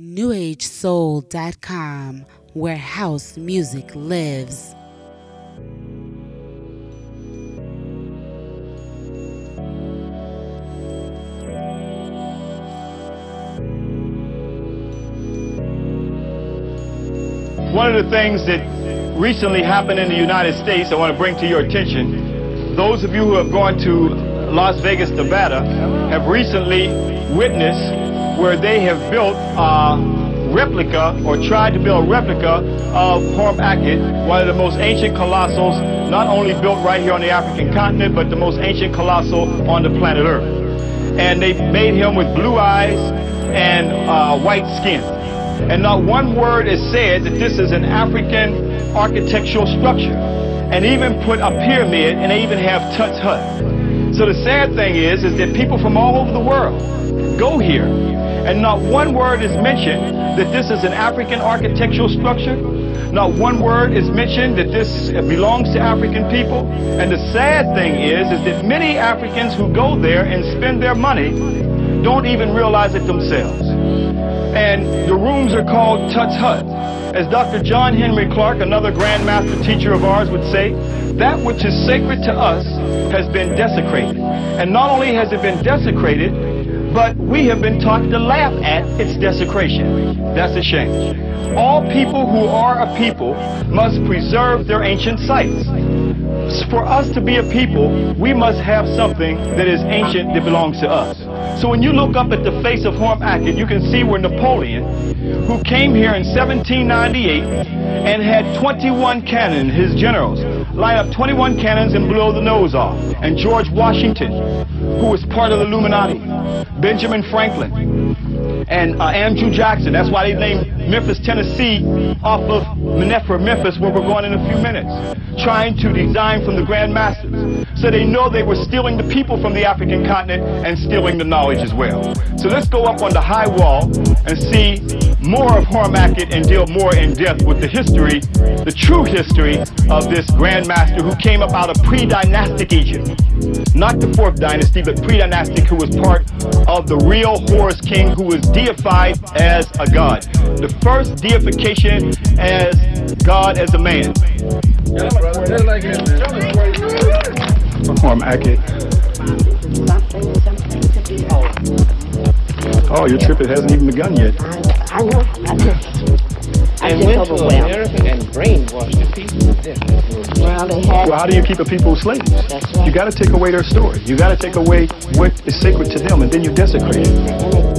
NewAgeSoul.com, where house music lives. One of the things that recently happened in the United States I want to bring to your attention, those of you who have gone to Las Vegas, Nevada, have recently witnessed where they have built a replica or tried to build a replica of Horm Akhet, one of the most ancient colossals, not only built right here on the African continent, but the most ancient colossal on the planet Earth. And they made him with blue eyes and uh, white skin. And not one word is said that this is an African architectural structure. And even put a pyramid, and they even have Tut's hut. So the sad thing is, is that people from all over the world go here, and not one word is mentioned that this is an African architectural structure. Not one word is mentioned that this belongs to African people. And the sad thing is, is that many Africans who go there and spend their money don't even realize it themselves. And the rooms are called Tut's Hut. As Dr. John Henrik Clarke, another Grand Master teacher of ours, would say, that which is sacred to us has been desecrated. And not only has it been desecrated, but we have been taught to laugh at its desecration. That's a shame. All people who are a people must preserve their ancient sites. For us to be a people, we must have something that is ancient that belongs to us. So when you look up at the face of Horm Akhet, you can see where Napoleon, who came here in 1798 and had 21 cannon, his generals, line up 21 cannons and blow the nose off. And George Washington, who was part of the Illuminati, Benjamin Franklin, and uh, Andrew Jackson. That's why they named Memphis, Tennessee off of Menepher, Memphis, where we're going in a few minutes, trying to design from the Grand Masters. So they know they were stealing the people from the African continent and stealing the knowledge as well. So let's go up on the high wall and see more of Horm Akhet and deal more in depth with the history, the true history of this Grand Master who came up out of pre-dynastic Egypt. Not the fourth dynasty, but pre-dynastic who was part of the real Horus king who was deified as a god. The first deification as God as a man. Horm Akhet. Oh, your trip it hasn't even begun yet. I know. I just, I'm and just went to overwhelmed. America and brainwashed the people. Well, they had. Well, how do you keep a people slaves? That's right. You got to take away their story. You got to take away what is sacred to them, and then you desecrate it.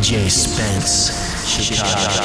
DJ Spence, Chicago.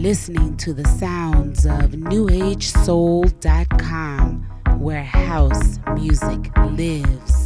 Listening to the sounds of NewAgeSoul.com, where house music lives.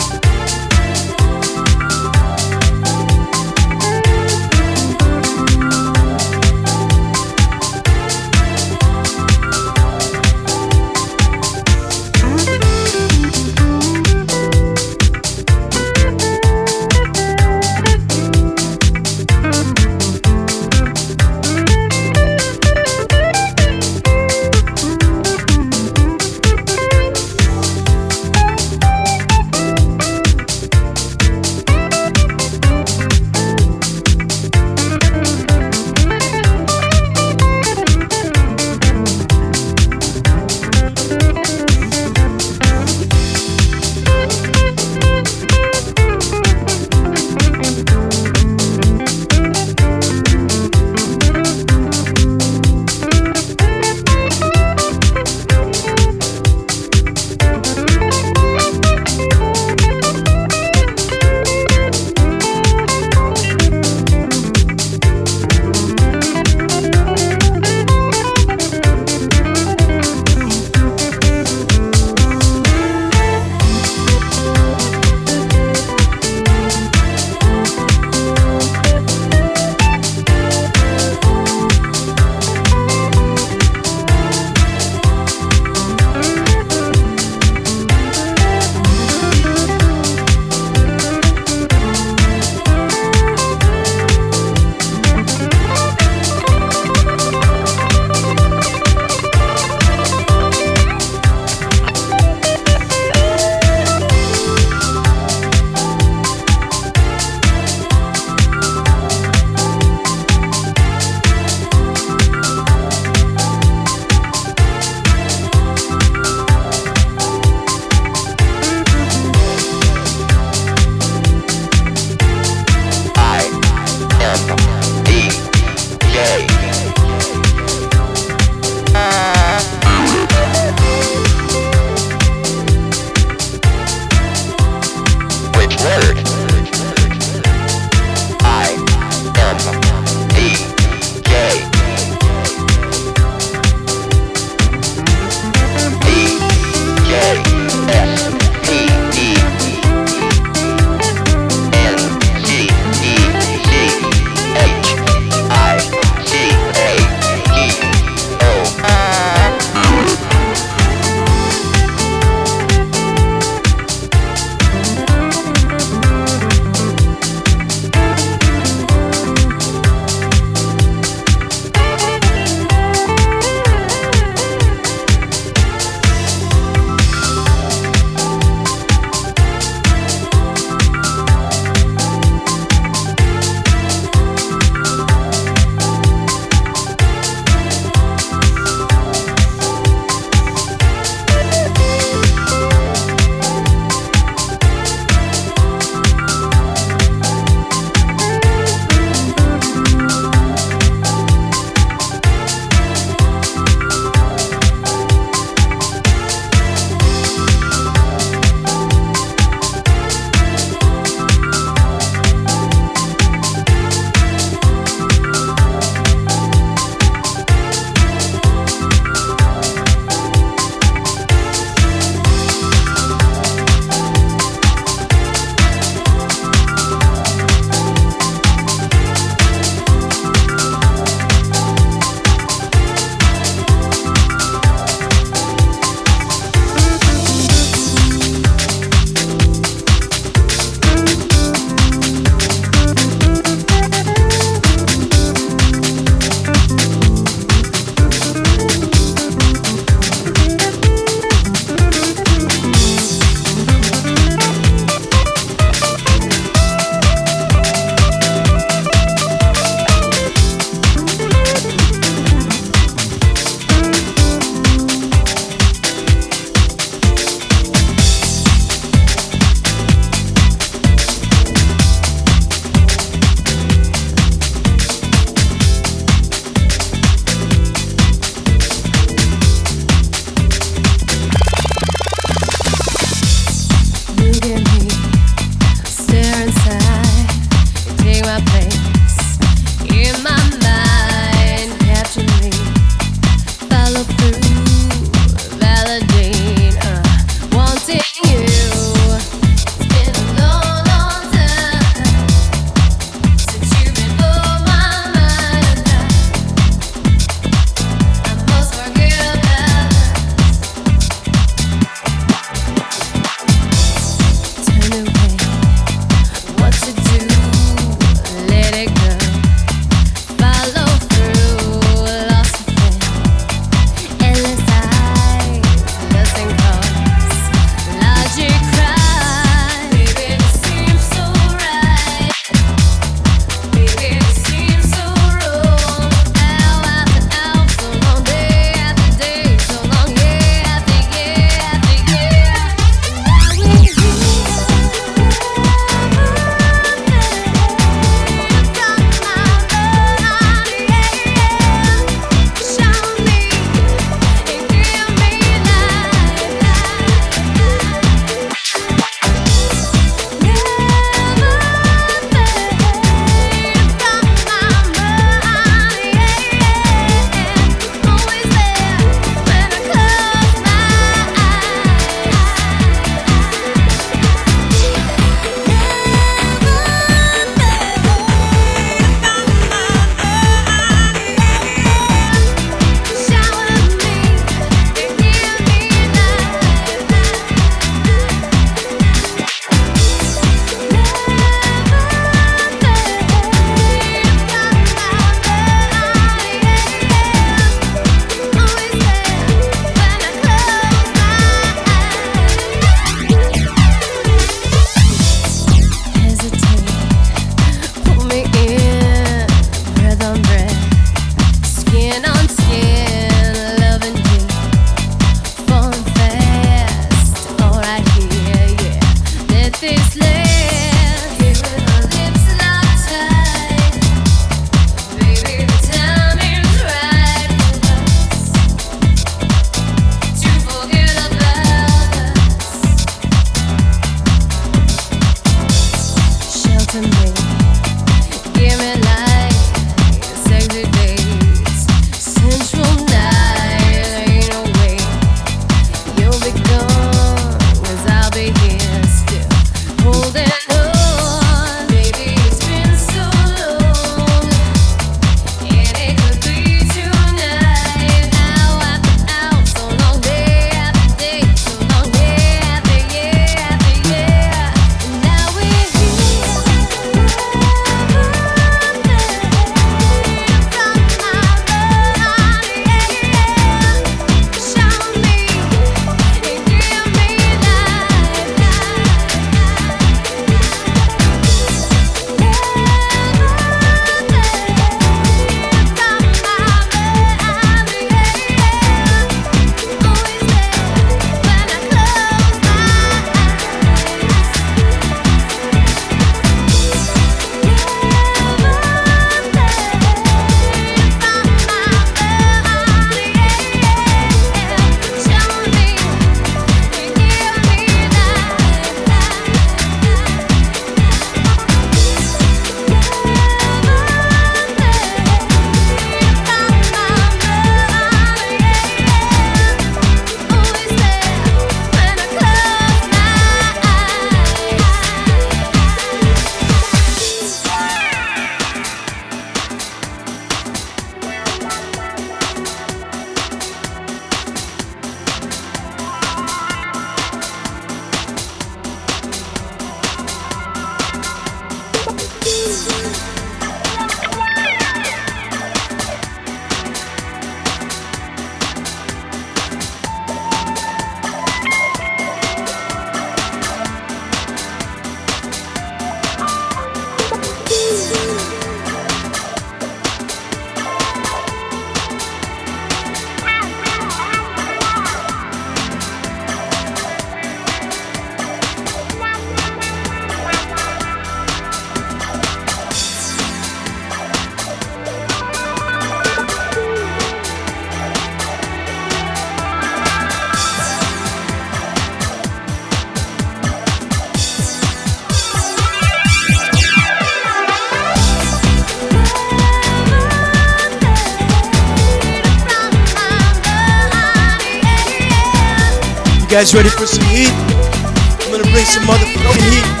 Guys ready for some heat? I'm gonna bring some motherfucking heat.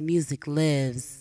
Music lives.